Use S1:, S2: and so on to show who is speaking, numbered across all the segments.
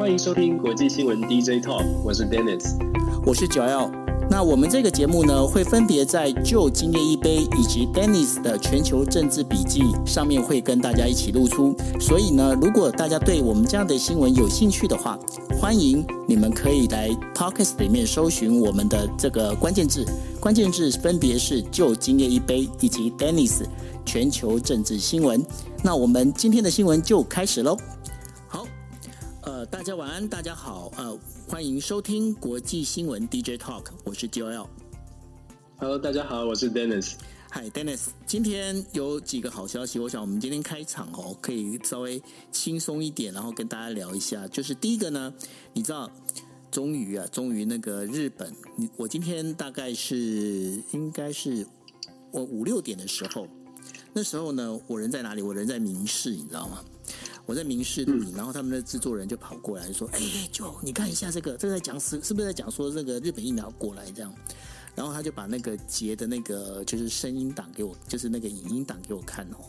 S1: 欢迎收听国际新闻 DJ Talk，我是 Dennis，
S2: 我是 Joel。那我们这个节目呢，会分别在旧今夜一杯以及 Dennis 的全球政治笔记上面会跟大家一起露出。所以呢，如果大家对我们这样的新闻有兴趣的话，欢迎你们可以来 Podcast 里面搜寻我们的这个关键字，关键字分别是旧今夜一杯以及 Dennis 全球政治新闻。那我们今天的新闻就开始喽。大家晚安，大家好，呃。欢迎收听国际新闻 DJ Talk，我是 Joel。
S1: Hello，大家好，我是 Dennis。
S2: Hi，Dennis。今天有几个好消息，我想我们今天开场哦，可以稍微轻松一点，然后跟大家聊一下。就是第一个呢，你知道，终于啊，终于那个日本，你我今天大概是应该是我五六点的时候，那时候呢，我人在哪里？我人在民视，你知道吗？我在明示录影，然后他们的制作人就跑过来说：“哎、欸，就你看一下这个，这个在讲是是不是在讲说这个日本疫苗过来这样？”然后他就把那个截的那个就是声音档给我，就是那个影音档给我看哦。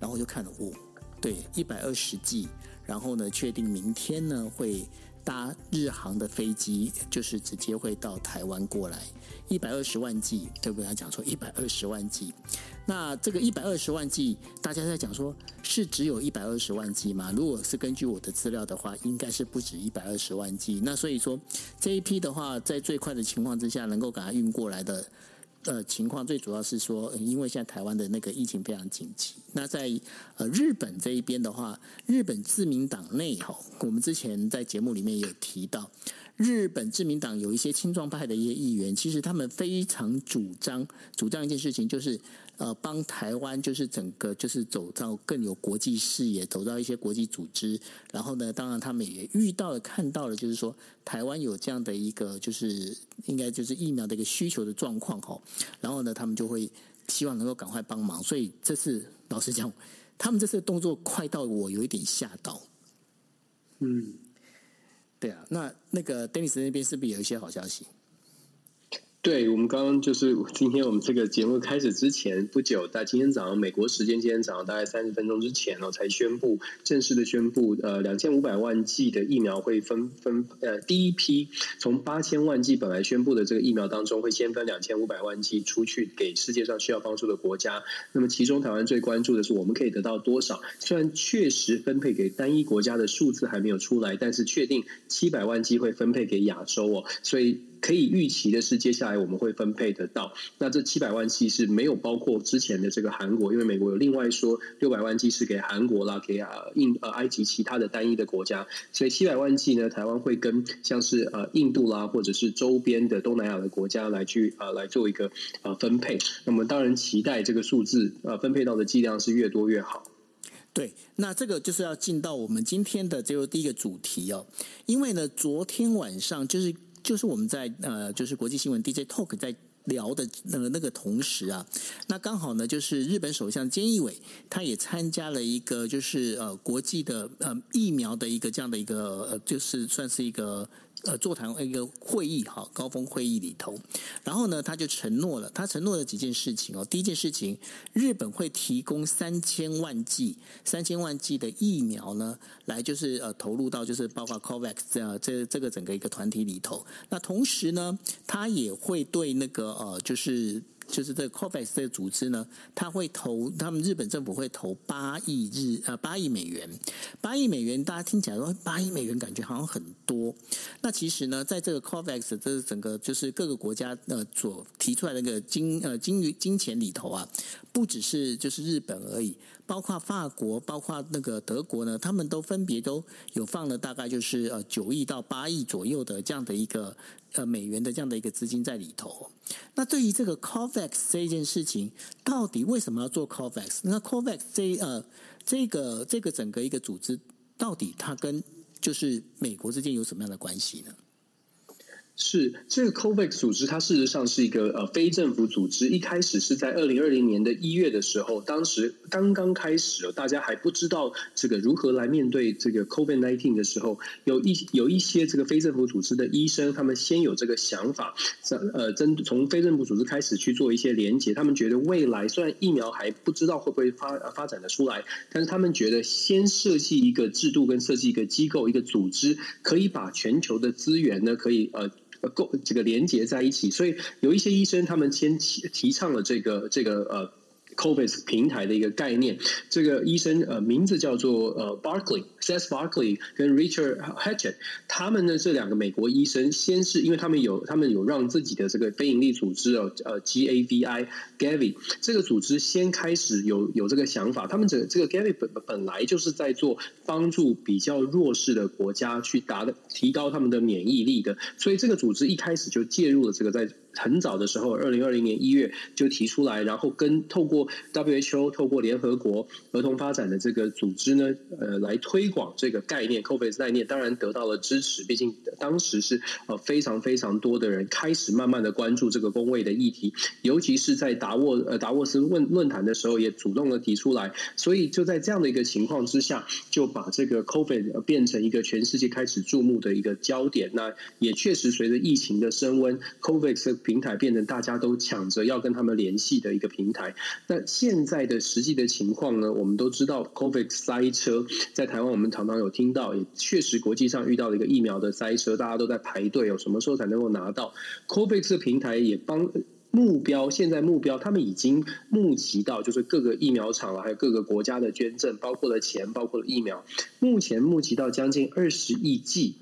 S2: 然后我就看了，哦，对，一百二十 G，，然后呢，确定明天呢会搭日航的飞机，就是直接会到台湾过来，一百二十万剂，对不对？他讲说一百二十万剂。那这个一百二十万剂，大家在讲说，是只有一百二十万剂吗？如果是根据我的资料的话，应该是不止一百二十万剂。那所以说，这一批的话，在最快的情况之下，能够把它运过来的，呃，情况最主要是说，因为现在台湾的那个疫情非常紧急。那在呃日本这一边的话，日本自民党内哈，我们之前在节目里面有提到。日本自民党有一些青壮派的一些议员，其实他们非常主张主张一件事情，就是呃帮台湾就是整个就是走到更有国际视野，走到一些国际组织。然后呢，当然他们也遇到了看到了，就是说台湾有这样的一个就是应该就是疫苗的一个需求的状况哈。然后呢，他们就会希望能够赶快帮忙。所以这次老实讲，他们这次的动作快到我有一点吓到。嗯。对啊，那那个 Dennis 那边是不是有一些好消息？
S1: 对，我们刚刚就是今天我们这个节目开始之前不久，在今天早上美国时间今天早上大概三十分钟之前哦，才宣布正式的宣布，呃，两千五百万剂的疫苗会分分呃第一批从八千万剂本来宣布的这个疫苗当中，会先分两千五百万剂出去给世界上需要帮助的国家。那么其中台湾最关注的是我们可以得到多少？虽然确实分配给单一国家的数字还没有出来，但是确定七百万剂会分配给亚洲哦，所以。可以预期的是，接下来我们会分配得到。那这七百万剂是没有包括之前的这个韩国，因为美国有另外说六百万剂是给韩国啦，给啊印呃埃及其他的单一的国家。所以七百万剂呢，台湾会跟像是呃印度啦，或者是周边的东南亚的国家来去呃来做一个呃分配。那么当然期待这个数字呃分配到的剂量是越多越好。
S2: 对，那这个就是要进到我们今天的这个第一个主题哦，因为呢，昨天晚上就是。就是我们在呃，就是国际新闻 DJ Talk 在聊的那个那个同时啊，那刚好呢，就是日本首相菅义伟他也参加了一个就是呃国际的呃疫苗的一个这样的一个呃，就是算是一个。呃，座谈一个会议哈，高峰会议里头，然后呢，他就承诺了，他承诺了几件事情哦。第一件事情，日本会提供三千万剂、三千万剂的疫苗呢，来就是呃投入到就是包括 COVAX 这样这这个整个一个团体里头。那同时呢，他也会对那个呃就是。就是这个 COVAX 这个组织呢，他会投，他们日本政府会投八亿日呃八亿美元，八亿美元，大家听起来说八亿美元感觉好像很多。那其实呢，在这个 COVAX 这整个就是各个国家呃所提出来的那个金呃金金钱里头啊，不只是就是日本而已，包括法国，包括那个德国呢，他们都分别都有放了大概就是呃九亿到八亿左右的这样的一个。呃，美元的这样的一个资金在里头。那对于这个 COVAX 这一件事情，到底为什么要做 COVAX？那 COVAX 这呃这个这个整个一个组织，到底它跟就是美国之间有什么样的关系呢？
S1: 是这个 COVAX 组织，它事实上是一个呃非政府组织。一开始是在二零二零年的一月的时候，当时刚刚开始，大家还不知道这个如何来面对这个 COVID-19 的时候，有一有一些这个非政府组织的医生，他们先有这个想法，呃，真从非政府组织开始去做一些连结。他们觉得未来虽然疫苗还不知道会不会发发展的出来，但是他们觉得先设计一个制度跟设计一个机构一个组织，可以把全球的资源呢，可以呃。呃，够这个连接在一起，所以有一些医生他们先提提倡了这个这个呃。COVAX 平台的一个概念，这个医生呃名字叫做呃 Barkley，Seth Barkley 跟 Richard HATCHET 他们呢这两个美国医生，先是因为他们有他们有让自己的这个非营利组织哦呃 GAVI Gavi 这个组织先开始有有这个想法，他们这这个 Gavi 本本来就是在做帮助比较弱势的国家去达的提高他们的免疫力的，所以这个组织一开始就介入了这个在。很早的时候，二零二零年一月就提出来，然后跟透过 WHO、透过联合国儿童发展的这个组织呢，呃，来推广这个概念 COVID 概念，当然得到了支持。毕竟当时是呃非常非常多的人开始慢慢的关注这个工位的议题，尤其是在达沃呃达沃斯论论坛的时候，也主动的提出来。所以就在这样的一个情况之下，就把这个 COVID 变成一个全世界开始注目的一个焦点。那也确实随着疫情的升温，COVID 平台变成大家都抢着要跟他们联系的一个平台。那现在的实际的情况呢？我们都知道，COVAX 塞车在台湾，我们常常有听到，也确实国际上遇到了一个疫苗的塞车，大家都在排队，有什么时候才能够拿到？COVAX 平台也帮目标，现在目标他们已经募集到，就是各个疫苗厂了，还有各个国家的捐赠，包括了钱，包括了疫苗，目前募集到将近二十亿剂，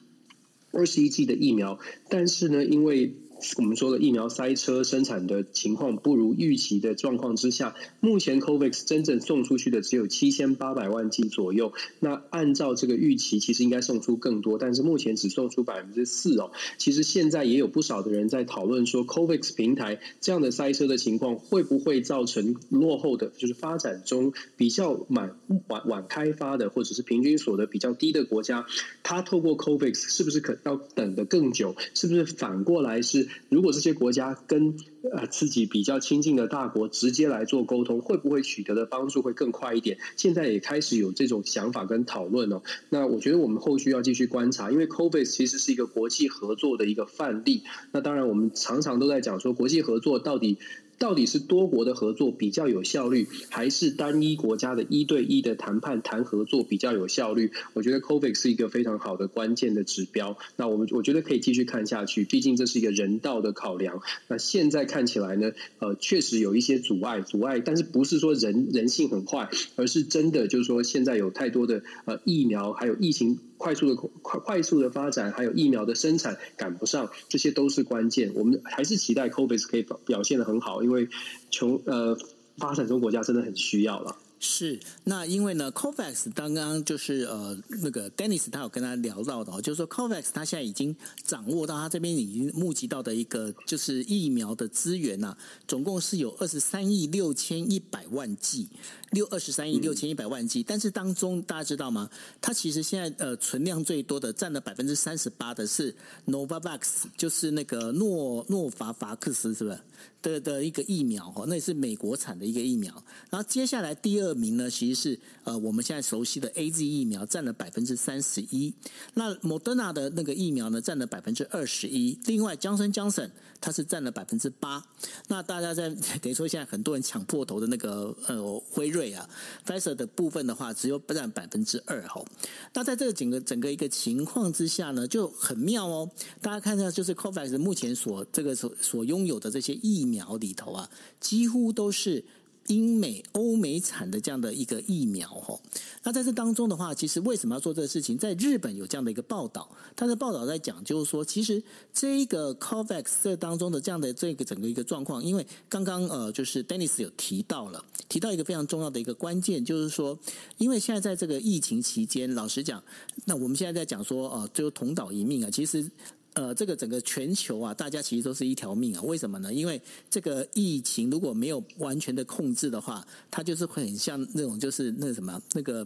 S1: 二十亿剂的疫苗，但是呢，因为我们说的疫苗塞车生产的情况不如预期的状况之下，目前 COVAX 真正送出去的只有七千八百万剂左右。那按照这个预期，其实应该送出更多，但是目前只送出百分之四哦。其实现在也有不少的人在讨论说，COVAX 平台这样的塞车的情况会不会造成落后的，就是发展中比较晚晚晚开发的，或者是平均所得比较低的国家，它透过 COVAX 是不是可要等得更久？是不是反过来是？如果这些国家跟呃自己比较亲近的大国直接来做沟通，会不会取得的帮助会更快一点？现在也开始有这种想法跟讨论哦。那我觉得我们后续要继续观察，因为 COVID 其实是一个国际合作的一个范例。那当然，我们常常都在讲说国际合作到底。到底是多国的合作比较有效率，还是单一国家的一对一的谈判谈合作比较有效率？我觉得 COVID 是一个非常好的关键的指标。那我们我觉得可以继续看下去，毕竟这是一个人道的考量。那现在看起来呢，呃，确实有一些阻碍，阻碍，但是不是说人人性很坏，而是真的就是说现在有太多的呃疫苗，还有疫情。快速的快快速的发展，还有疫苗的生产赶不上，这些都是关键。我们还是期待 Covid 可以表现的很好，因为穷呃发展中国家真的很需要了。
S2: 是，那因为呢，COVAX 刚刚就是呃，那个 Dennis 他有跟他聊到的，就是说 COVAX 他现在已经掌握到他这边已经募集到的一个就是疫苗的资源呐、总共是有二十三亿六千一百万剂，六二十三亿六千一百万剂，但是当中大家知道吗？它其实现在呃存量最多的占了百分之三十八的是 Novavax，就是那个诺诺法法克斯，是不是？的的一个疫苗哈，那也是美国产的一个疫苗。然后接下来第二名呢，其实是呃我们现在熟悉的 AZ 疫苗，占了百分之三十一。那 Moderna 的那个疫苗呢，占了百分之二十一。另外，Johnson Johnson 它是占了百分之八。那大家在 等于说现在很多人抢破头的那个呃辉瑞啊，Pfizer 的部分的话，只有占百分之二哈。那在这个整个整个一个情况之下呢，就很妙哦。大家看一下，就是 COVAX 目前所这个所所拥有的这些疫。苗里头啊，几乎都是英美、欧美产的这样的一个疫苗哈。那在这当中的话，其实为什么要做这个事情？在日本有这样的一个报道，他的报道在讲，就是说，其实这一个 COVAX 这当中的这样的这个整个一个状况，因为刚刚呃，就是 Dennis 有提到了，提到一个非常重要的一个关键，就是说，因为现在在这个疫情期间，老实讲，那我们现在在讲说，呃，就同岛一命啊，其实。呃，这个整个全球啊，大家其实都是一条命啊。为什么呢？因为这个疫情如果没有完全的控制的话，它就是会很像那种，就是那什么那个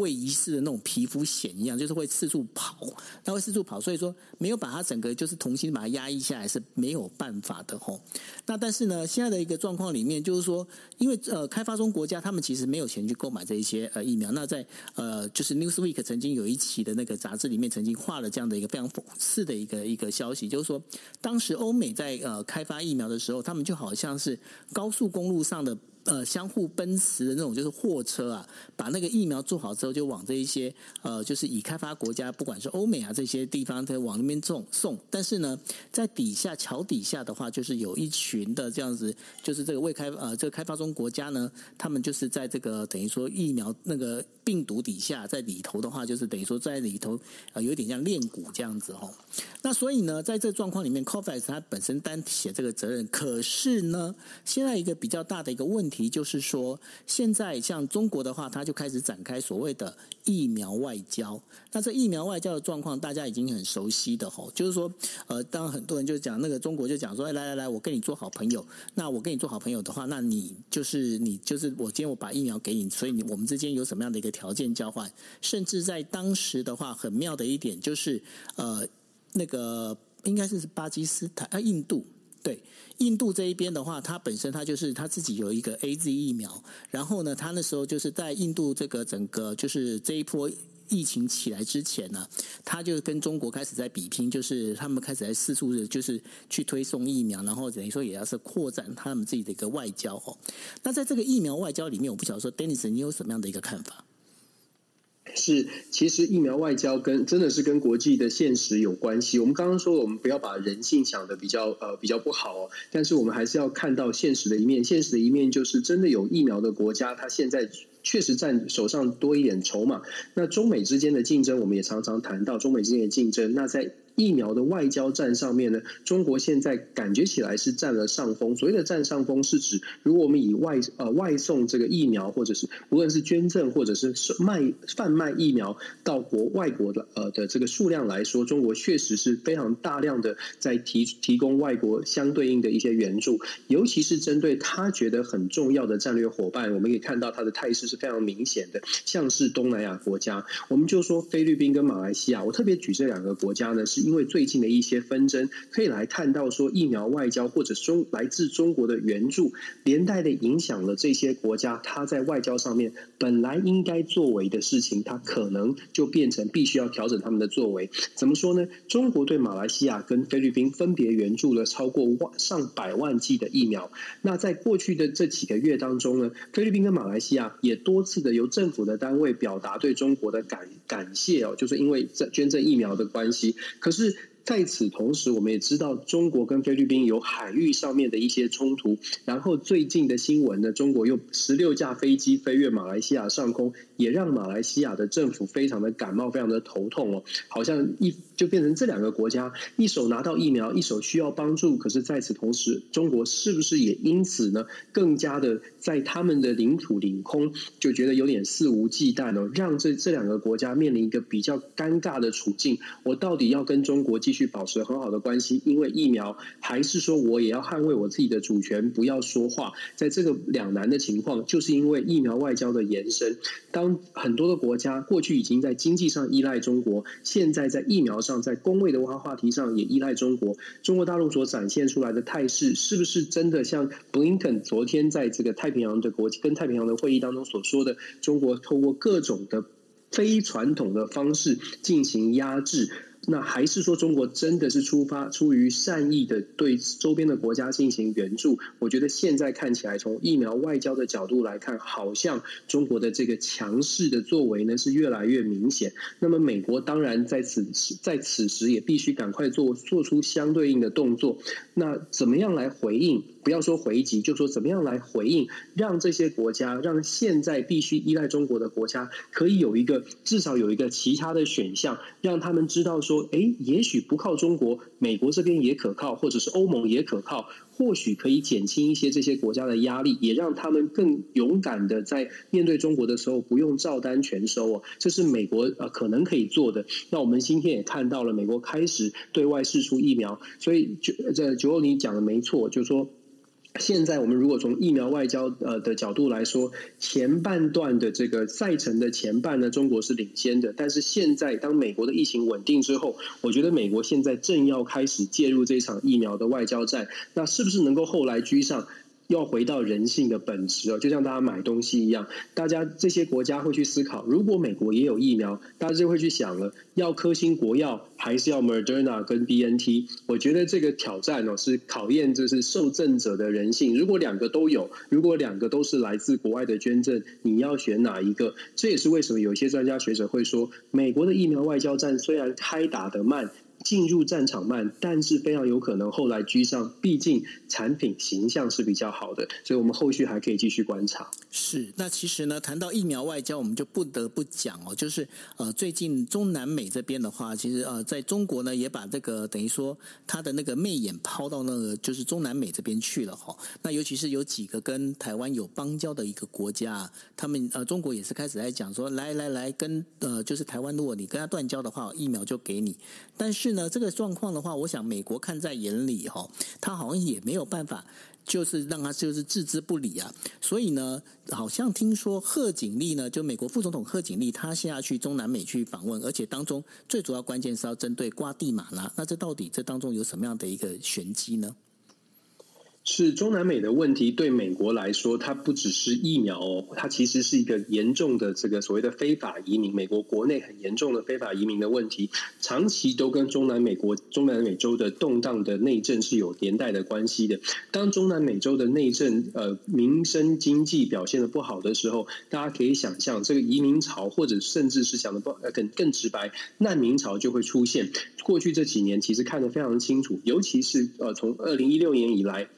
S2: 位移式的那种皮肤癣一样，就是会四处跑，它会四处跑，所以说没有把它整个就是同心把它压抑下来是没有办法的吼。那但是呢，现在的一个状况里面就是说，因为呃开发中国家他们其实没有钱去购买这一些呃疫苗。那在呃就是 Newsweek 曾经有一期的那个杂志里面曾经画了这样的一个非常讽刺的一个一个消息，就是说当时欧美在呃开发疫苗的时候，他们就好像是高速公路上的。呃，相互奔驰的那种就是货车啊，把那个疫苗做好之后，就往这一些呃，就是已开发国家，不管是欧美啊这些地方，在往那边送送。但是呢，在底下桥底下的话，就是有一群的这样子，就是这个未开呃这个开发中国家呢，他们就是在这个等于说疫苗那个病毒底下，在里头的话，就是等于说在里头呃有点像炼蛊这样子哦。那所以呢，在这状况里面，COVAX 它本身担起这个责任，可是呢，现在一个比较大的一个问题。题就是说，现在像中国的话，它就开始展开所谓的疫苗外交。那这疫苗外交的状况，大家已经很熟悉的吼，就是说，呃，当很多人就讲那个中国就讲说，哎，来来来，我跟你做好朋友。那我跟你做好朋友的话，那你就是你就是我今天我把疫苗给你，所以你我们之间有什么样的一个条件交换？甚至在当时的话，很妙的一点就是，呃，那个应该是巴基斯坦啊，印度。对印度这一边的话，它本身它就是它自己有一个 AZ 疫苗，然后呢，它那时候就是在印度这个整个就是这一波疫情起来之前呢，它就跟中国开始在比拼，就是他们开始在四处的就是去推送疫苗，然后等于说也要是扩展他们自己的一个外交哦。那在这个疫苗外交里面，我不晓得说，Dennis，你有什么样的一个看法？
S1: 是，其实疫苗外交跟真的是跟国际的现实有关系。我们刚刚说，我们不要把人性想得比较呃比较不好，但是我们还是要看到现实的一面。现实的一面就是，真的有疫苗的国家，它现在确实占手上多一点筹码。那中美之间的竞争，我们也常常谈到中美之间的竞争。那在疫苗的外交战上面呢，中国现在感觉起来是占了上风。所谓的占上风，是指如果我们以外呃外送这个疫苗，或者是无论是捐赠或者是卖贩卖疫苗到国外国的呃的这个数量来说，中国确实是非常大量的在提提供外国相对应的一些援助，尤其是针对他觉得很重要的战略伙伴，我们可以看到它的态势是非常明显的，像是东南亚国家，我们就说菲律宾跟马来西亚，我特别举这两个国家呢，是。因为最近的一些纷争，可以来看到说疫苗外交或者中来自中国的援助，连带的影响了这些国家，它在外交上面本来应该作为的事情，它可能就变成必须要调整他们的作为。怎么说呢？中国对马来西亚跟菲律宾分别援助了超过万上百万剂的疫苗。那在过去的这几个月当中呢，菲律宾跟马来西亚也多次的由政府的单位表达对中国的感感谢哦，就是因为这捐赠疫苗的关系。可是。是在此同时，我们也知道中国跟菲律宾有海域上面的一些冲突。然后最近的新闻呢，中国又十六架飞机飞越马来西亚上空，也让马来西亚的政府非常的感冒，非常的头痛哦。好像一就变成这两个国家一手拿到疫苗，一手需要帮助。可是在此同时，中国是不是也因此呢，更加的在他们的领土领空就觉得有点肆无忌惮哦，让这这两个国家面临一个比较尴尬的处境。我到底要跟中国继续保持很好的关系，因为疫苗，还是说我也要捍卫我自己的主权，不要说话？在这个两难的情况，就是因为疫苗外交的延伸。当很多的国家过去已经在经济上依赖中国，现在在疫苗上，在工位的文化话题上也依赖中国。中国大陆所展现出来的态势，是不是真的像 Blinken 昨天在这个太平洋的国跟太平洋的会议当中所说的，中国透过各种的非传统的方式进行压制？那还是说中国真的是出发出于善意的对周边的国家进行援助？我觉得现在看起来，从疫苗外交的角度来看，好像中国的这个强势的作为呢是越来越明显。那么美国当然在此在此时也必须赶快做做出相对应的动作。那怎么样来回应？不要说回击，就说怎么样来回应，让这些国家，让现在必须依赖中国的国家，可以有一个至少有一个其他的选项，让他们知道说，说哎，也许不靠中国，美国这边也可靠，或者是欧盟也可靠，或许可以减轻一些这些国家的压力，也让他们更勇敢的在面对中国的时候，不用照单全收哦。这是美国呃可能可以做的。那我们今天也看到了，美国开始对外释出疫苗，所以就这九欧你讲的没错，就是说。现在我们如果从疫苗外交呃的角度来说，前半段的这个赛程的前半呢，中国是领先的。但是现在当美国的疫情稳定之后，我觉得美国现在正要开始介入这场疫苗的外交战，那是不是能够后来居上？要回到人性的本质哦，就像大家买东西一样，大家这些国家会去思考，如果美国也有疫苗，大家就会去想了，要科兴国药还是要 Moderna 跟 BNT？我觉得这个挑战哦，是考验就是受赠者的人性。如果两个都有，如果两个都是来自国外的捐赠，你要选哪一个？这也是为什么有些专家学者会说，美国的疫苗外交战虽然开打得慢。进入战场慢，但是非常有可能后来居上，毕竟产品形象是比较好的，所以我们后续还可以继续观察。
S2: 是，那其实呢，谈到疫苗外交，我们就不得不讲哦，就是呃，最近中南美这边的话，其实呃，在中国呢，也把这个等于说他的那个媚眼抛到那个就是中南美这边去了哈。那尤其是有几个跟台湾有邦交的一个国家，他们呃，中国也是开始在讲说，来来来，跟呃，就是台湾，如果你跟他断交的话，疫苗就给你，但是。那这个状况的话，我想美国看在眼里哈，他好像也没有办法，就是让他就是置之不理啊。所以呢，好像听说贺锦丽呢，就美国副总统贺锦丽，他现在去中南美去访问，而且当中最主要关键是要针对瓜地马拉。那这到底这当中有什么样的一个玄机呢？
S1: 是中南美的问题，对美国来说，它不只是疫苗哦，它其实是一个严重的这个所谓的非法移民，美国国内很严重的非法移民的问题，长期都跟中南美国、中南美洲的动荡的内政是有连带的关系的。当中南美洲的内政呃民生经济表现得不好的时候，大家可以想象，这个移民潮或者甚至是想的不呃更更直白，难民潮就会出现。过去这几年其实看得非常清楚，尤其是呃从二零一六年以来。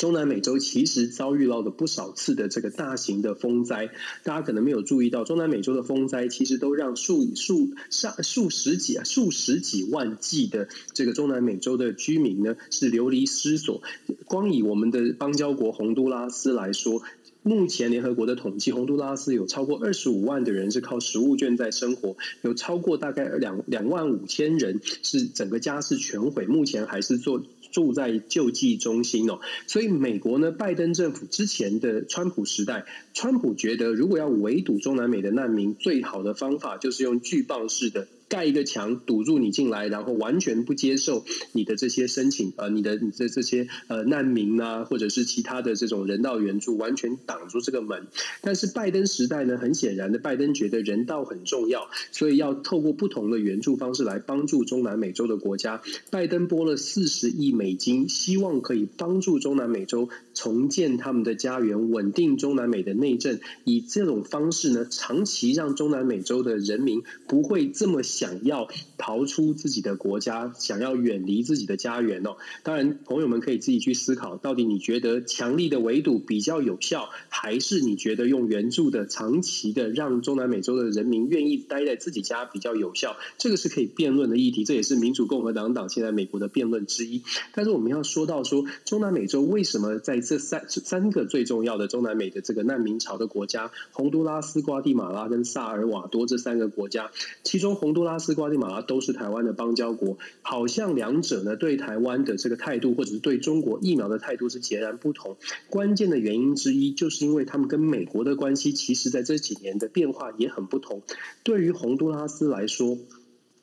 S1: 中南美洲其实遭遇到了不少次的这个大型的风灾，大家可能没有注意到，中南美洲的风灾其实都让数数上数十几啊数十几万计的这个中南美洲的居民呢是流离失所。光以我们的邦交国洪都拉斯来说，目前联合国的统计，洪都拉斯有超过二十五万的人是靠食物券在生活，有超过大概两两万五千人是整个家是全毁，目前还是做。住在救济中心哦，所以美国呢，拜登政府之前的川普时代，川普觉得如果要围堵中南美的难民，最好的方法就是用巨棒式的。盖一个墙堵住你进来，然后完全不接受你的这些申请，呃，你的你的这些呃难民啊，或者是其他的这种人道援助，完全挡住这个门。但是拜登时代呢，很显然的，拜登觉得人道很重要，所以要透过不同的援助方式来帮助中南美洲的国家。拜登拨了四十亿美金，希望可以帮助中南美洲重建他们的家园，稳定中南美的内政。以这种方式呢，长期让中南美洲的人民不会这么。想要逃出自己的国家，想要远离自己的家园哦。当然，朋友们可以自己去思考，到底你觉得强力的围堵比较有效，还是你觉得用援助的长期的让中南美洲的人民愿意待在自己家比较有效？这个是可以辩论的议题，这也是民主共和党党现在美国的辩论之一。但是我们要说到说，中南美洲为什么在这三三个最重要的中南美的这个难民潮的国家——洪都拉斯、瓜地马拉跟萨尔瓦多这三个国家，其中洪都拉斯、瓜地马拉都是台湾的邦交国，好像两者呢对台湾的这个态度，或者是对中国疫苗的态度是截然不同。关键的原因之一，就是因为他们跟美国的关系，其实在这几年的变化也很不同。对于洪都拉斯来说，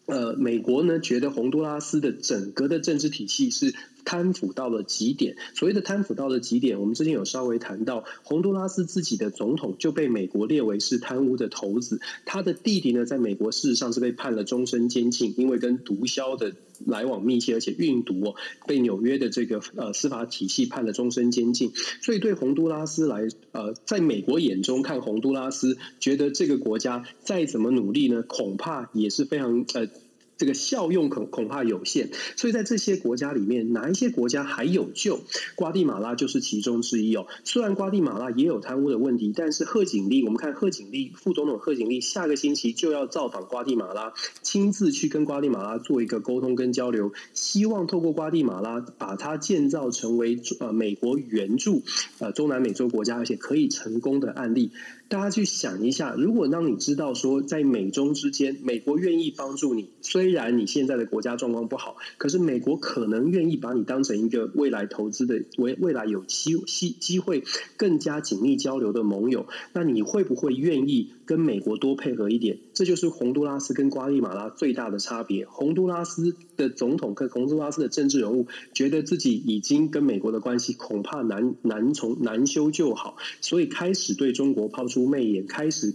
S1: 呃，美国呢觉得洪都拉斯的整个的政治体系是。贪腐到了极点，所谓的贪腐到了极点，我们之前有稍微谈到，洪都拉斯自己的总统就被美国列为是贪污的头子，他的弟弟呢，在美国事实上是被判了终身监禁，因为跟毒枭的来往密切，而且运毒哦，被纽约的这个呃司法体系判了终身监禁，所以对洪都拉斯来呃，在美国眼中看洪都拉斯，觉得这个国家再怎么努力呢，恐怕也是非常呃。这个效用恐恐怕有限，所以在这些国家里面，哪一些国家还有救？瓜地马拉就是其中之一哦。虽然瓜地马拉也有贪污的问题，但是贺锦丽，我们看贺锦丽副总统贺锦丽下个星期就要造访瓜地马拉，亲自去跟瓜地马拉做一个沟通跟交流，希望透过瓜地马拉把它建造成为呃美国援助呃中南美洲国家，而且可以成功的案例。大家去想一下，如果当你知道说在美中之间，美国愿意帮助你，虽然你现在的国家状况不好，可是美国可能愿意把你当成一个未来投资的未未来有机机机会更加紧密交流的盟友。那你会不会愿意跟美国多配合一点？这就是洪都拉斯跟瓜地马拉最大的差别。洪都拉斯的总统跟洪都拉斯的政治人物觉得自己已经跟美国的关系恐怕难难从难修就好，所以开始对中国抛出媚眼，开始。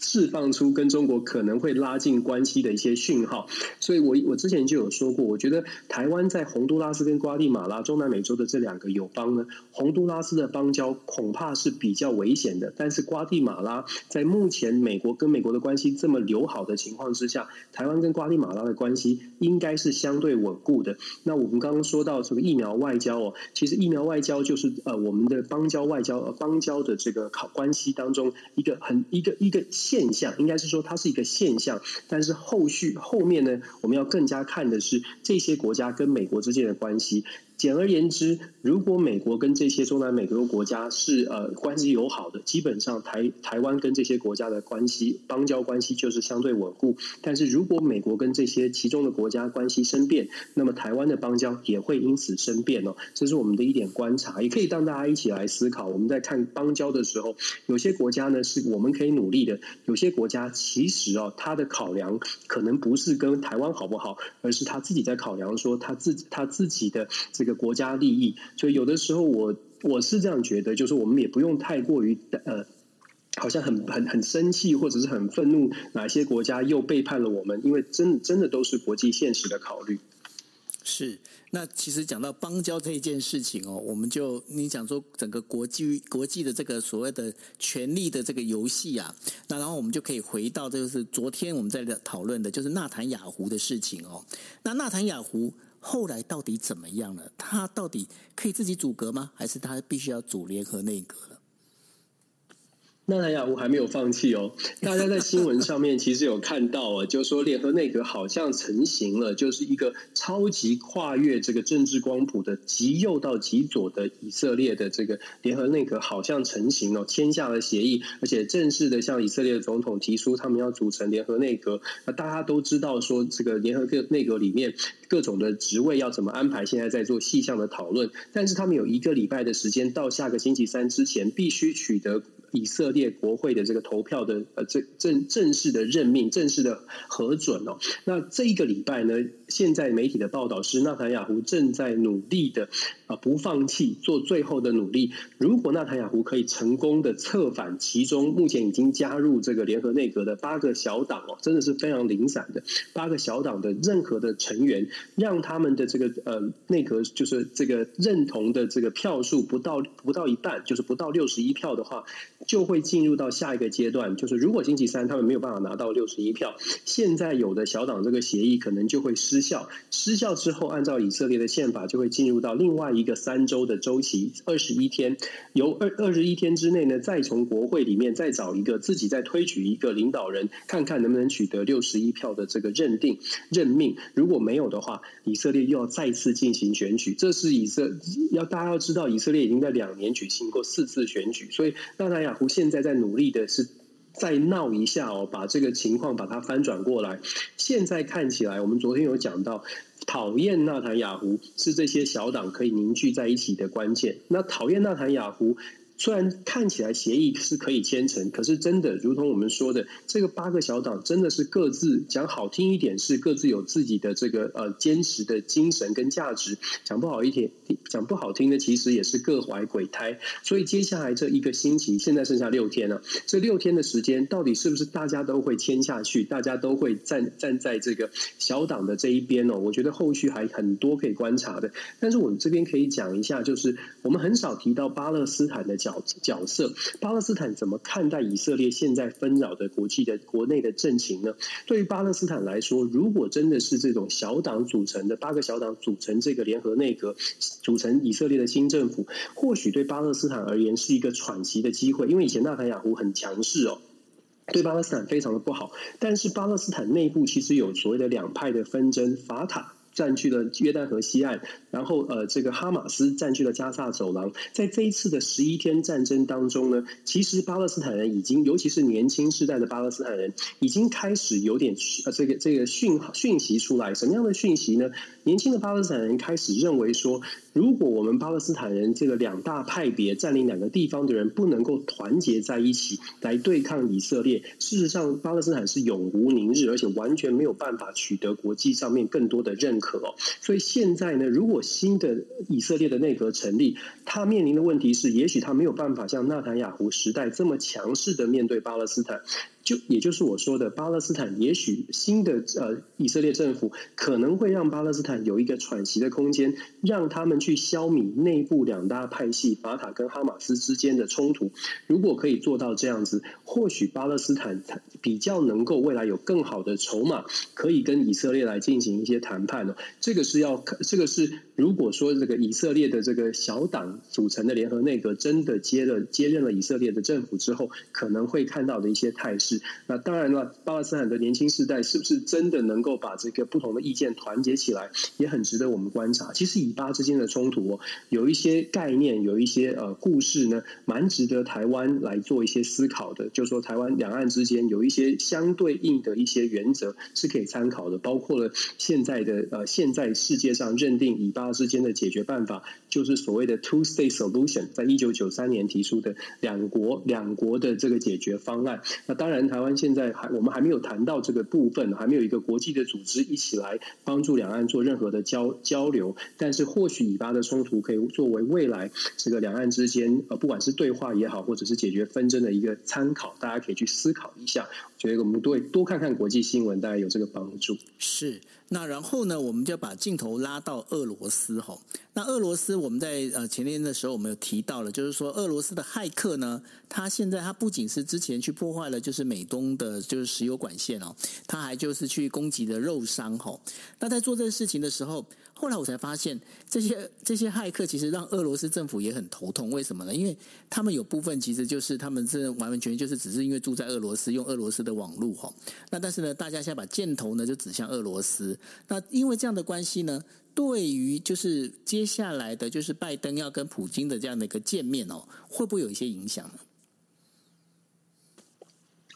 S1: 释放出跟中国可能会拉近关系的一些讯号，所以我我之前就有说过，我觉得台湾在洪都拉斯跟瓜地马拉中南美洲的这两个友邦呢，洪都拉斯的邦交恐怕是比较危险的，但是瓜地马拉在目前美国跟美国的关系这么友好的情况之下，台湾跟瓜地马拉的关系应该是相对稳固的。那我们刚刚说到这个疫苗外交哦，其实疫苗外交就是呃我们的邦交外交呃邦交的这个考关系当中一个很一个一个。现象应该是说它是一个现象，但是后续后面呢，我们要更加看的是这些国家跟美国之间的关系。简而言之，如果美国跟这些中南美洲国家是呃关系友好的，基本上台台湾跟这些国家的关系邦交关系就是相对稳固。但是如果美国跟这些其中的国家关系生变，那么台湾的邦交也会因此生变哦。这是我们的一点观察，也可以让大家一起来思考。我们在看邦交的时候，有些国家呢是我们可以努力的，有些国家其实哦，他的考量可能不是跟台湾好不好，而是他自己在考量说他自他自己的。这个国家利益，所以有的时候我我是这样觉得，就是我们也不用太过于呃，好像很很很生气或者是很愤怒，哪些国家又背叛了我们？因为真真的都是国际现实的考虑。
S2: 是，那其实讲到邦交这一件事情哦，我们就你讲说整个国际国际的这个所谓的权力的这个游戏啊，那然后我们就可以回到就是昨天我们在讨论的，就是纳坦雅胡的事情哦。那纳坦雅胡。后来到底怎么样了？他到底可以自己组阁吗？还是他必须要组联合内阁？
S1: 纳坦雅胡还没有放弃哦。大家在新闻上面其实有看到啊，就说联合内阁好像成型了，就是一个超级跨越这个政治光谱的极右到极左的以色列的这个联合内阁好像成型了，签下了协议，而且正式的向以色列的总统提出他们要组成联合内阁。那大家都知道说，这个联合各内阁里面各种的职位要怎么安排，现在在做细项的讨论。但是他们有一个礼拜的时间，到下个星期三之前必须取得。以色列国会的这个投票的呃正正正式的任命，正式的核准哦。那这一个礼拜呢，现在媒体的报道是纳坦雅胡正在努力的啊，不放弃，做最后的努力。如果纳坦雅胡可以成功的策反其中目前已经加入这个联合内阁的八个小党哦，真的是非常零散的八个小党的任何的成员，让他们的这个呃内阁就是这个认同的这个票数不到不到一半，就是不到六十一票的话。就会进入到下一个阶段，就是如果星期三他们没有办法拿到六十一票，现在有的小党这个协议可能就会失效。失效之后，按照以色列的宪法，就会进入到另外一个三周的周期，二十一天，由二二十一天之内呢，再从国会里面再找一个自己再推举一个领导人，看看能不能取得六十一票的这个认定任命。如果没有的话，以色列又要再次进行选举。这是以色要大家要知道，以色列已经在两年举行过四次选举，所以纳坦雅胡现在在努力的是再闹一下哦，把这个情况把它翻转过来。现在看起来，我们昨天有讲到，讨厌纳坦雅胡是这些小党可以凝聚在一起的关键。那讨厌纳坦雅胡。虽然看起来协议是可以签成，可是真的如同我们说的，这个八个小党真的是各自讲好听一点是各自有自己的这个呃坚持的精神跟价值，讲不好一点，讲不好听的其实也是各怀鬼胎。所以接下来这一个星期，现在剩下六天了，这六天的时间到底是不是大家都会签下去，大家都会站站在这个小党的这一边呢？我觉得后续还很多可以观察的。但是我们这边可以讲一下，就是我们很少提到巴勒斯坦的。角角色，巴勒斯坦怎么看待以色列现在纷扰的国际的国内的政情呢？对于巴勒斯坦来说，如果真的是这种小党组成的八个小党组成这个联合内阁，组成以色列的新政府，或许对巴勒斯坦而言是一个喘息的机会。因为以前纳坦雅胡很强势哦，对巴勒斯坦非常的不好。但是巴勒斯坦内部其实有所谓的两派的纷争，法塔。占据了约旦河西岸，然后呃，这个哈马斯占据了加萨走廊。在这一次的十一天战争当中呢，其实巴勒斯坦人已经，尤其是年轻世代的巴勒斯坦人，已经开始有点呃，这个这个讯讯息出来。什么样的讯息呢？年轻的巴勒斯坦人开始认为说，如果我们巴勒斯坦人这个两大派别占领两个地方的人不能够团结在一起来对抗以色列，事实上巴勒斯坦是永无宁日，而且完全没有办法取得国际上面更多的认可。所以现在呢，如果新的以色列的内阁成立，他面临的问题是，也许他没有办法像纳坦雅胡时代这么强势的面对巴勒斯坦。就也就是我说的，巴勒斯坦也许新的呃以色列政府可能会让巴勒斯坦有一个喘息的空间，让他们去消弭内部两大派系法塔跟哈马斯之间的冲突。如果可以做到这样子，或许巴勒斯坦比较能够未来有更好的筹码，可以跟以色列来进行一些谈判哦。这个是要，这个是如果说这个以色列的这个小党组成的联合内阁真的接了接任了以色列的政府之后，可能会看到的一些态势。那当然了，巴勒斯坦的年轻世代是不是真的能够把这个不同的意见团结起来，也很值得我们观察。其实以巴之间的冲突哦，有一些概念，有一些呃故事呢，蛮值得台湾来做一些思考的。就说，台湾两岸之间有一些相对应的一些原则是可以参考的，包括了现在的呃现在世界上认定以巴之间的解决办法，就是所谓的 Two State Solution，在一九九三年提出的两国两国的这个解决方案。那当然。台湾现在还我们还没有谈到这个部分，还没有一个国际的组织一起来帮助两岸做任何的交交流。但是或许以巴的冲突可以作为未来这个两岸之间呃，不管是对话也好，或者是解决纷争的一个参考，大家可以去思考一下。我觉得我们多多看看国际新闻，大概有这个帮助。
S2: 是。那然后呢，我们就把镜头拉到俄罗斯哈。那俄罗斯，我们在呃前天的时候，我们有提到了，就是说俄罗斯的骇客呢，他现在他不仅是之前去破坏了就是美东的就是石油管线哦，他还就是去攻击的肉商哈。那在做这个事情的时候，后来我才发现，这些这些骇客其实让俄罗斯政府也很头痛。为什么呢？因为他们有部分其实就是他们是完完全全就是只是因为住在俄罗斯，用俄罗斯的网络哈。那但是呢，大家现在把箭头呢就指向俄罗斯。那因为这样的关系呢，对于就是接下来的就是拜登要跟普京的这样的一个见面哦，会不会有一些影响呢？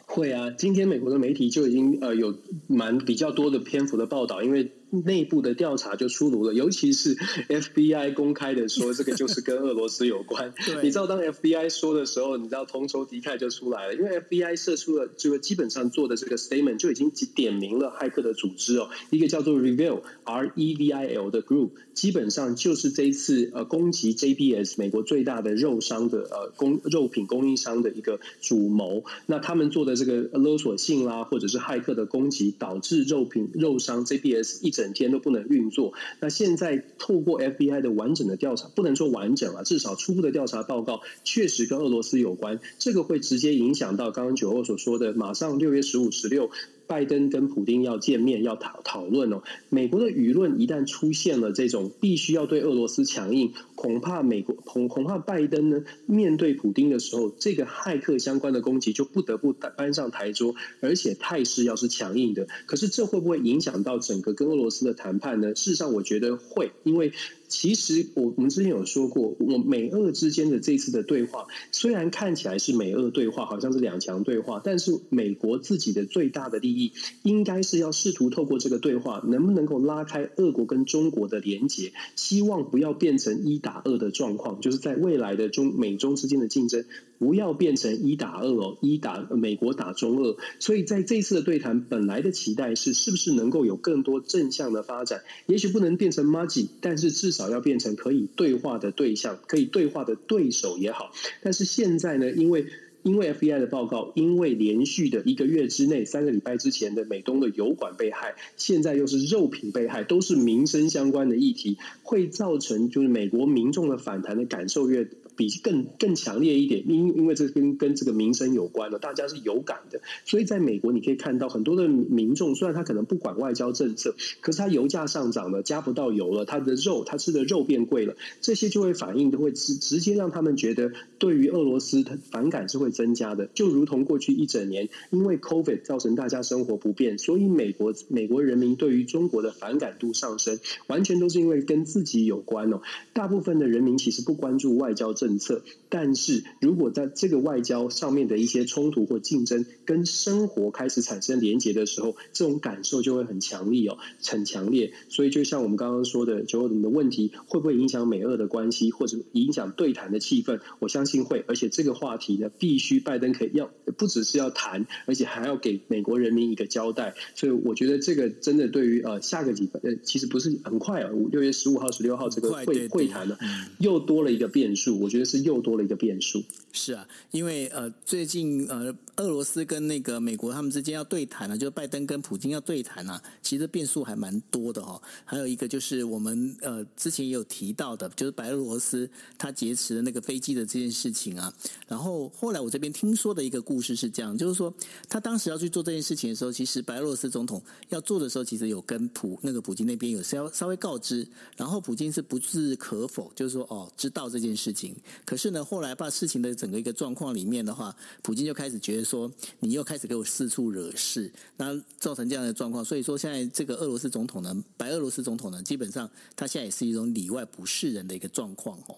S1: 会啊，今天美国的媒体就已经呃有蛮比较多的篇幅的报道，因为。内部的调查就出炉了，尤其是 FBI 公开的说，这个就是跟俄罗斯有关。你知道，当 FBI 说的时候，你知道同仇敌忾就出来了，因为 FBI 射出了这个基本上做的这个 statement 就已经点名了骇客的组织哦，一个叫做 Revil R E V I L 的 group，基本上就是这一次呃攻击 JBS 美国最大的肉商的呃供肉品供应商的一个主谋。那他们做的这个勒索性啦，或者是骇客的攻击，导致肉品肉商 JBS 一。整天都不能运作。那现在透过 FBI 的完整的调查，不能说完整啊，至少初步的调查报告确实跟俄罗斯有关。这个会直接影响到刚刚九欧所说的，马上六月十五、十六。拜登跟普丁要见面，要讨讨论哦。美国的舆论一旦出现了这种必须要对俄罗斯强硬，恐怕美国恐恐怕拜登呢面对普丁的时候，这个骇客相关的攻击就不得不搬上台桌，而且态势要是强硬的。可是这会不会影响到整个跟俄罗斯的谈判呢？事实上，我觉得会，因为。其实我我们之前有说过，我美俄之间的这次的对话，虽然看起来是美俄对话，好像是两强对话，但是美国自己的最大的利益，应该是要试图透过这个对话，能不能够拉开俄国跟中国的连结，希望不要变成一打二的状况，就是在未来的中美中之间的竞争。不要变成一打二哦，一打美国打中俄，所以在这次的对谈，本来的期待是，是不是能够有更多正向的发展？也许不能变成麻吉，但是至少要变成可以对话的对象，可以对话的对手也好。但是现在呢，因为因为 FBI 的报告，因为连续的一个月之内，三个礼拜之前的美东的油管被害，现在又是肉品被害，都是民生相关的议题，会造成就是美国民众的反弹的感受越。比更更强烈一点，因因为这跟跟这个民生有关了，大家是有感的。所以在美国，你可以看到很多的民众，虽然他可能不管外交政策，可是他油价上涨了，加不到油了，他的肉他吃的肉变贵了，这些就会反映都会直直接让他们觉得对于俄罗斯他反感是会增加的。就如同过去一整年，因为 COVID 造成大家生活不便，所以美国美国人民对于中国的反感度上升，完全都是因为跟自己有关哦。大部分的人民其实不关注外交政。政策，但是如果在这个外交上面的一些冲突或竞争跟生活开始产生连结的时候，这种感受就会很强烈哦，很强烈。所以就像我们刚刚说的，九欧你的问题会不会影响美俄的关系，或者影响对谈的气氛？我相信会，而且这个话题呢，必须拜登可以要不只是要谈，而且还要给美国人民一个交代。所以我觉得这个真的对于呃下个礼拜呃其实不是很快啊，五六月十五号、十六号这个会会谈呢，又多了一个变数。我觉得。就是又多了一个变数。
S2: 是啊，因为呃，最近呃，俄罗斯跟那个美国他们之间要对谈呢，就是拜登跟普京要对谈啊，其实变数还蛮多的哈、哦。还有一个就是我们呃之前也有提到的，就是白俄罗斯他劫持的那个飞机的这件事情啊。然后后来我这边听说的一个故事是这样，就是说他当时要去做这件事情的时候，其实白俄罗斯总统要做的时候，其实有跟普那个普京那边有稍稍微告知，然后普京是不置可否，就是说哦知道这件事情。可是呢，后来把事情的整个一个状况里面的话，普京就开始觉得说，你又开始给我四处惹事，那造成这样的状况。所以说，现在这个俄罗斯总统呢，白俄罗斯总统呢，基本上他现在也是一种里外不是人的一个状况哦。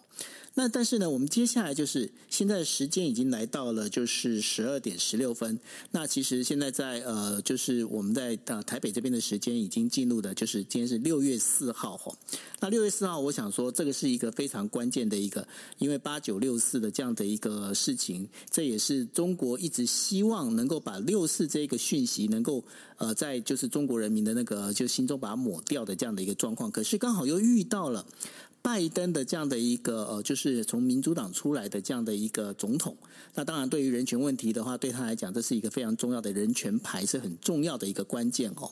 S2: 那但是呢，我们接下来就是现在时间已经来到了就是十二点十六分。那其实现在在呃，就是我们在呃台北这边的时间已经进入的，就是今天是六月四号哈。那六月四号，我想说这个是一个非常关键的一个，因为八九六四的这样的一个事情，这也是中国一直希望能够把六四这个讯息能够呃在就是中国人民的那个就心中把它抹掉的这样的一个状况。可是刚好又遇到了。拜登的这样的一个呃，就是从民主党出来的这样的一个总统，那当然对于人权问题的话，对他来讲，这是一个非常重要的人权牌，是很重要的一个关键哦。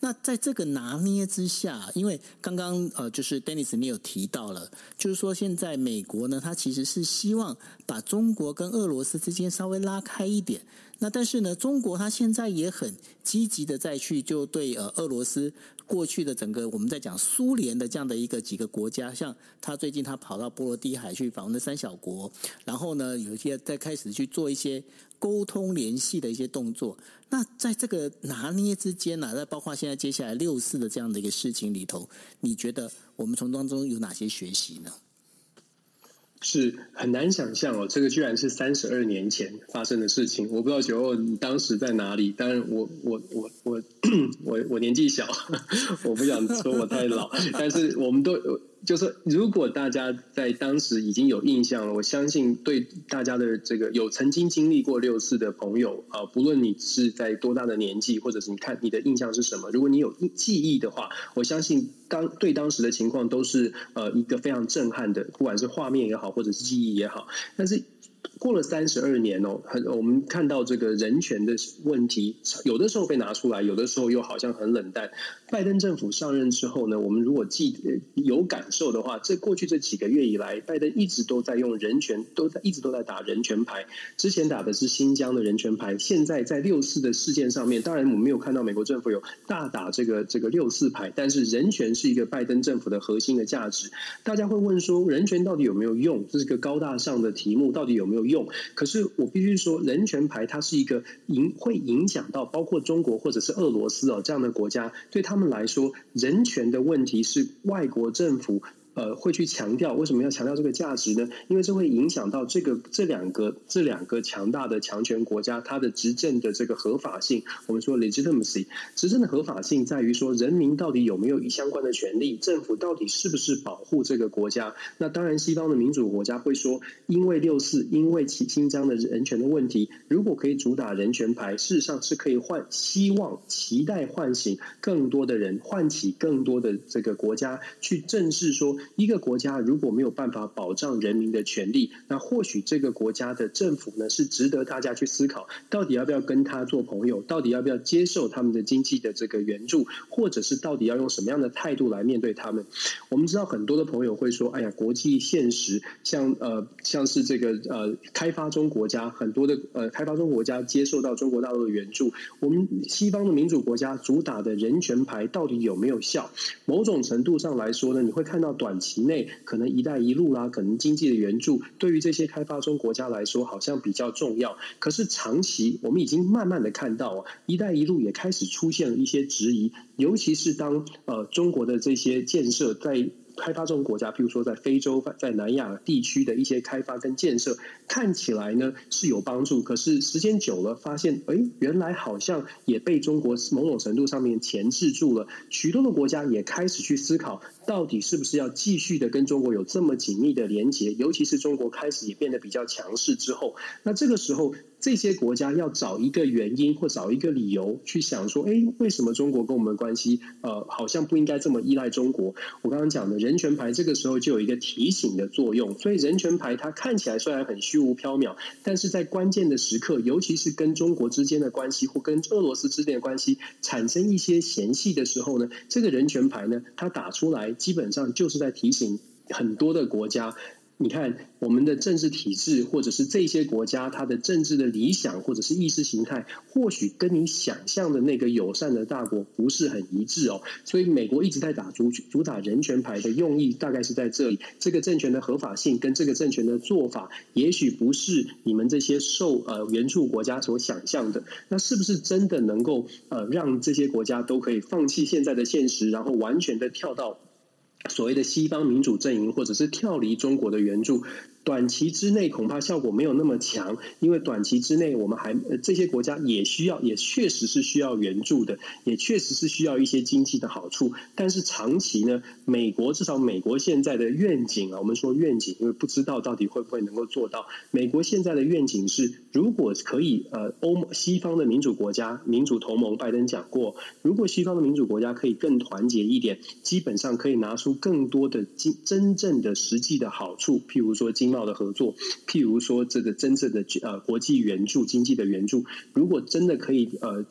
S2: 那在这个拿捏之下，因为刚刚呃，就是 Dennis 你有提到了，就是说现在美国呢，他其实是希望把中国跟俄罗斯之间稍微拉开一点。那但是呢，中国他现在也很积极的再去就对呃俄罗斯过去的整个我们在讲苏联的这样的一个几个国家，像他最近他跑到波罗的海去访问的三小国，然后呢有一些在开始去做一些沟通联系的一些动作。那在这个拿捏之间呢，在包括现在接下来六四的这样的一个事情里头，你觉得我们从当中有哪些学习呢？
S1: 是很难想象哦，这个居然是三十二年前发生的事情。我不知道九欧你当时在哪里，但是我我我我我我年纪小，我不想说我太老，但是我们都。就是如果大家在当时已经有印象了，我相信对大家的这个有曾经经历过六四的朋友啊，不论你是在多大的年纪，或者是你看你的印象是什么，如果你有记忆的话，我相信当对当时的情况都是呃一个非常震撼的，不管是画面也好，或者是记忆也好，但是。过了三十二年哦，很我们看到这个人权的问题，有的时候被拿出来，有的时候又好像很冷淡。拜登政府上任之后呢，我们如果记有感受的话，这过去这几个月以来，拜登一直都在用人权，都在一直都在打人权牌。之前打的是新疆的人权牌，现在在六四的事件上面，当然我们没有看到美国政府有大打这个这个六四牌，但是人权是一个拜登政府的核心的价值。大家会问说，人权到底有没有用？这是个高大上的题目，到底有没有？用，可是我必须说，人权牌它是一个影会影响到包括中国或者是俄罗斯哦这样的国家，对他们来说，人权的问题是外国政府。呃，会去强调为什么要强调这个价值呢？因为这会影响到这个这两个这两个强大的强权国家它的执政的这个合法性。我们说 legitimacy，执政的合法性在于说人民到底有没有相关的权利，政府到底是不是保护这个国家？那当然，西方的民主国家会说，因为六四，因为其新疆的人权的问题，如果可以主打人权牌，事实上是可以唤希望期待唤醒更多的人，唤起更多的这个国家去正视说。一个国家如果没有办法保障人民的权利，那或许这个国家的政府呢是值得大家去思考，到底要不要跟他做朋友，到底要不要接受他们的经济的这个援助，或者是到底要用什么样的态度来面对他们？我们知道很多的朋友会说：“哎呀，国际现实，像呃像是这个呃开发中国家，很多的呃开发中国家接受到中国大陆的援助，我们西方的民主国家主打的人权牌到底有没有效？某种程度上来说呢，你会看到短期内可能‘一带一路’啦，可能经济的援助对于这些开发中国家来说好像比较重要。可是长期，我们已经慢慢的看到啊，‘一带一路’也开始出现了一些质疑，尤其是当呃中国的这些建设在。开发中国家，譬如说在非洲、在南亚地区的一些开发跟建设，看起来呢是有帮助，可是时间久了，发现哎，原来好像也被中国某种程度上面钳制住了。许多的国家也开始去思考，到底是不是要继续的跟中国有这么紧密的连结？尤其是中国开始也变得比较强势之后，那这个时候。这些国家要找一个原因或找一个理由去想说，哎，为什么中国跟我们关系，呃，好像不应该这么依赖中国？我刚刚讲的人权牌，这个时候就有一个提醒的作用。所以人权牌它看起来虽然很虚无缥缈，但是在关键的时刻，尤其是跟中国之间的关系或跟俄罗斯之间的关系产生一些嫌隙的时候呢，这个人权牌呢，它打出来基本上就是在提醒很多的国家。你看，我们的政治体制，或者是这些国家，它的政治的理想，或者是意识形态，或许跟你想象的那个友善的大国不是很一致哦。所以，美国一直在打主主打人权牌的用意，大概是在这里。这个政权的合法性跟这个政权的做法，也许不是你们这些受呃援助国家所想象的。那是不是真的能够呃让这些国家都可以放弃现在的现实，然后完全的跳到？所谓的西方民主阵营，或者是跳离中国的援助，短期之内恐怕效果没有那么强，因为短期之内我们还这些国家也需要，也确实是需要援助的，也确实是需要一些经济的好处。但是长期呢，美国至少美国现在的愿景啊，我们说愿景，因为不知道到底会不会能够做到。美国现在的愿景是，如果可以，呃，欧盟西方的民主国家、民主同盟，拜登讲过，如果西方的民主国家可以更团结一点，基本上可以拿出更多的经真正的实际的好处，譬如说经。到的合作，譬如说这个真正的呃国际援助、经济的援助，如果真的可以呃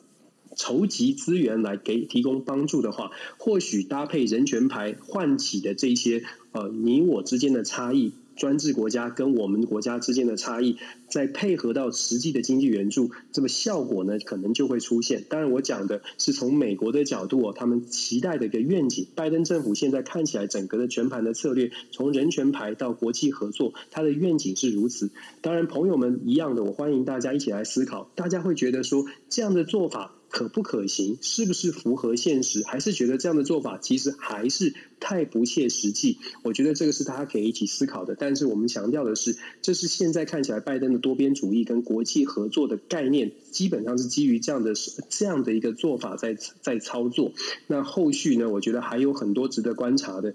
S1: 筹集资源来给提供帮助的话，或许搭配人权牌唤起的这些呃你我之间的差异。专制国家跟我们国家之间的差异，再配合到实际的经济援助，这么效果呢，可能就会出现。当然，我讲的是从美国的角度哦，他们期待的一个愿景。拜登政府现在看起来整个的全盘的策略，从人权牌到国际合作，他的愿景是如此。当然，朋友们一样的，我欢迎大家一起来思考。大家会觉得说，这样的做法可不可行？是不是符合现实？还是觉得这样的做法其实还是？太不切实际，我觉得这个是大家可以一起思考的。但是我们强调的是，这是现在看起来拜登的多边主义跟国际合作的概念，基本上是基于这样的这样的一个做法在在操作。那后续呢，我觉得还有很多值得观察的，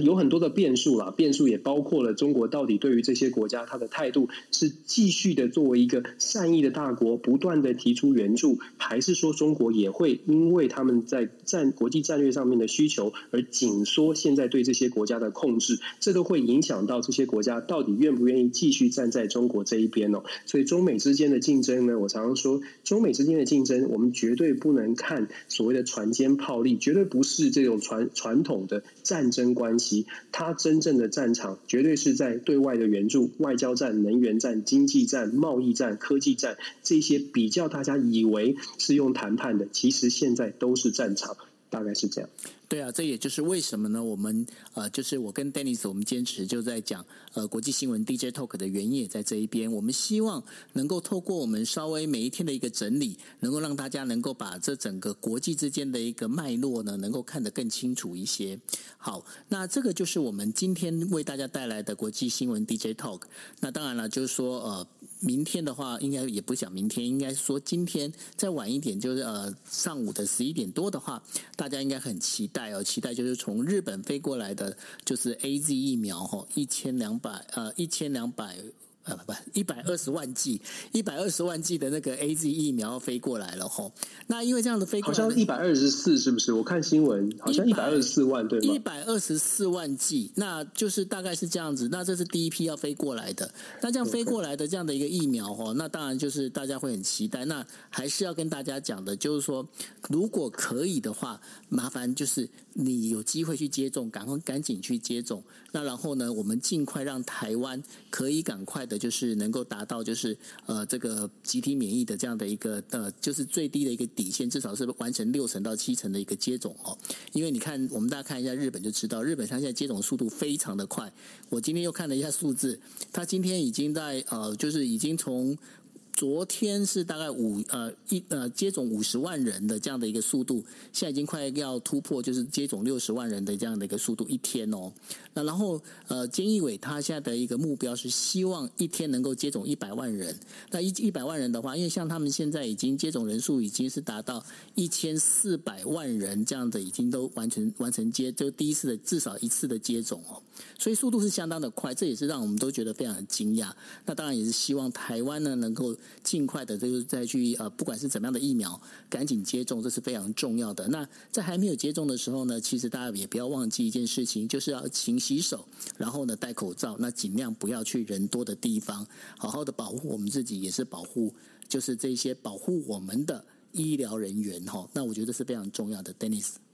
S1: 有很多的变数啦。变数也包括了中国到底对于这些国家它的态度是继续的作为一个善意的大国，不断的提出援助，还是说中国也会因为他们在战国际战略上面的需求而紧。说现在对这些国家的控制，这都会影响到这些国家到底愿不愿意继续站在中国这一边哦。所以中美之间的竞争呢，我常常说，中美之间的竞争，我们绝对不能看所谓的船坚炮利，绝对不是这种传传统的战争关系。它真正的战场，绝对是在对外的援助、外交战、能源战、经济战、贸易战、科技战这些比较大家以为是用谈判的，其实现在都是战场，大概是这样。
S2: 对啊，这也就是为什么呢？我们呃，就是我跟 Dennis，我们坚持就在讲呃国际新闻 DJ Talk 的原因也在这一边。我们希望能够透过我们稍微每一天的一个整理，能够让大家能够把这整个国际之间的一个脉络呢，能够看得更清楚一些。好，那这个就是我们今天为大家带来的国际新闻 DJ Talk。那当然了，就是说呃，明天的话，应该也不想明天，应该说今天再晚一点，就是呃上午的十一点多的话，大家应该很期待。哦期待，就是从日本飞过来的，就是 AZ 疫苗哈，一千两百呃一千两百呃不不一百二十万剂一百二十万剂的那个 A Z 疫苗飞过来了吼。那因为这样的飞过来
S1: 好像一百二十四是不是？我看新闻好像一百二十四万对吗？
S2: 一百二十四万剂，那就是大概是这样子。那这是第一批要飞过来的。那这样飞过来的这样的一个疫苗哦，那当然就是大家会很期待。那还是要跟大家讲的，就是说如果可以的话，麻烦就是你有机会去接种，赶快赶紧去接种。那然后呢，我们尽快让台湾可以赶快的，就是能够达到就是呃这个集体免疫的这样的一个呃，就是最低的一个底线，至少是完成六成到七成的一个接种哦。因为你看，我们大家看一下日本就知道，日本它现在接种速度非常的快。我今天又看了一下数字，它今天已经在呃，就是已经从。昨天是大概五呃一呃接种五十万人的这样的一个速度，现在已经快要突破，就是接种六十万人的这样的一个速度一天哦。那然后呃，菅义伟他现在的一个目标是希望一天能够接种一百万人。那一一百万人的话，因为像他们现在已经接种人数已经是达到一千四百万人这样的，已经都完成完成接就第一次的至少一次的接种哦。所以速度是相当的快，这也是让我们都觉得非常的惊讶。那当然也是希望台湾呢能够。尽快的，就是再去呃，不管是怎么样的疫苗，赶紧接种，这是非常重要的。那在还没有接种的时候呢，其实大家也不要忘记一件事情，就是要勤洗手，然后呢戴口罩，那尽量不要去人多的地方，好好的保护我们自己，也是保护就是这些保护我们的医疗人员哈。那我觉得是非常重要的，Denis。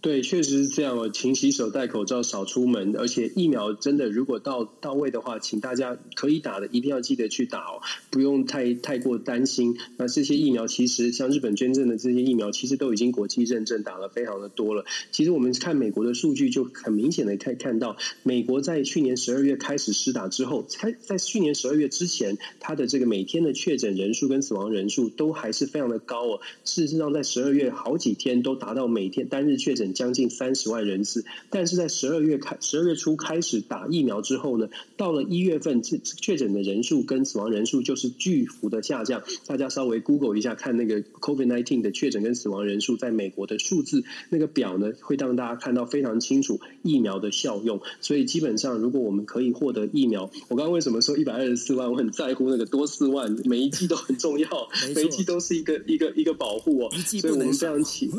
S1: 对，确实是这样哦。勤洗手、戴口罩、少出门，而且疫苗真的如果到到位的话，请大家可以打的一定要记得去打哦，不用太太过担心。那这些疫苗其实像日本捐赠的这些疫苗，其实都已经国际认证，打了非常的多了。其实我们看美国的数据，就很明显的可以看到，美国在去年十二月开始施打之后，才在去年十二月之前，它的这个每天的确诊人数跟死亡人数都还是非常的高哦。事实上，在十二月好几天都达到每天单日确诊将近三十万人次，但是在十二月开十二月初开始打疫苗之后呢，到了一月份，确确诊的人数跟死亡人数就是巨幅的下降。大家稍微 Google 一下，看那个 COVID nineteen 的确诊跟死亡人数在美国的数字，那个表呢，会让大家看到非常清楚疫苗的效用。所以基本上，如果我们可以获得疫苗，我刚刚为什么说一百二十四万？我很在乎那个多四万，每一剂都很重要，每一剂都是一个一个一个保护哦。所以我们非常请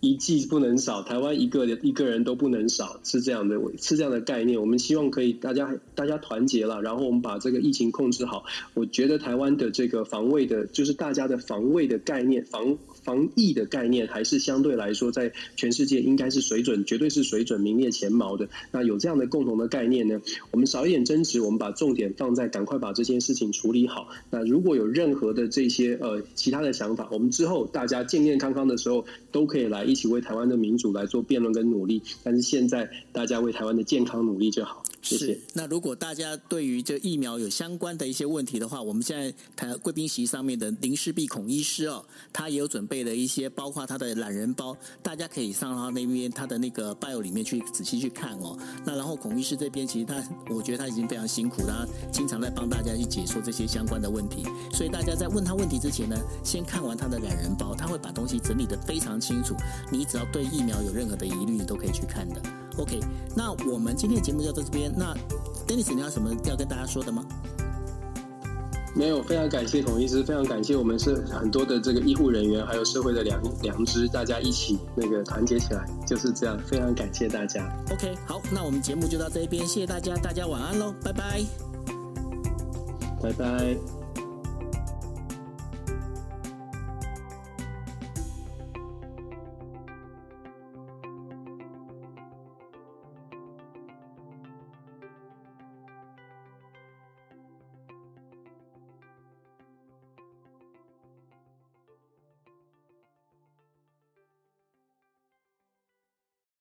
S1: 一剂不能少。台湾一个一个人都不能少，是这样的，是这样的概念。我们希望可以大家大家团结了，然后我们把这个疫情控制好。我觉得台湾的这个防卫的，就是大家的防卫的概念，防防疫的概念，还是相对来说在全世界应该是水准，绝对是水准名列前茅的。那有这样的共同的概念呢，我们少一点争执，我们把重点放在赶快把这件事情处理好。那如果有任何的这些呃其他的想法，我们之后大家健健康康的时候，都可以来一起为台湾的民主来做辩论跟努力，但是现在大家为台湾的健康努力就好。是。
S2: 那如果大家对于这疫苗有相关的一些问题的话，我们现在台贵宾席上面的林氏璧孔医师哦，他也有准备了一些，包括他的懒人包，大家可以上他那边他的那个 bio 里面去仔细去看哦。那然后孔医师这边其实他，我觉得他已经非常辛苦，他经常在帮大家去解说这些相关的问题，所以大家在问他问题之前呢，先看完他的懒人包，他会把东西整理的非常清楚。你只要对疫苗有任何的疑虑，你都可以去看的。OK，那我们今天的节目就到这边。那 Dennis，你有什么要跟大家说的吗？
S1: 没有，非常感谢孔医师，非常感谢我们是很多的这个医护人员，还有社会的良良知，大家一起那个团结起来，就是这样。非常感谢大家。
S2: OK，好，那我们节目就到这边，谢谢大家，大家晚安喽，拜拜，
S1: 拜拜。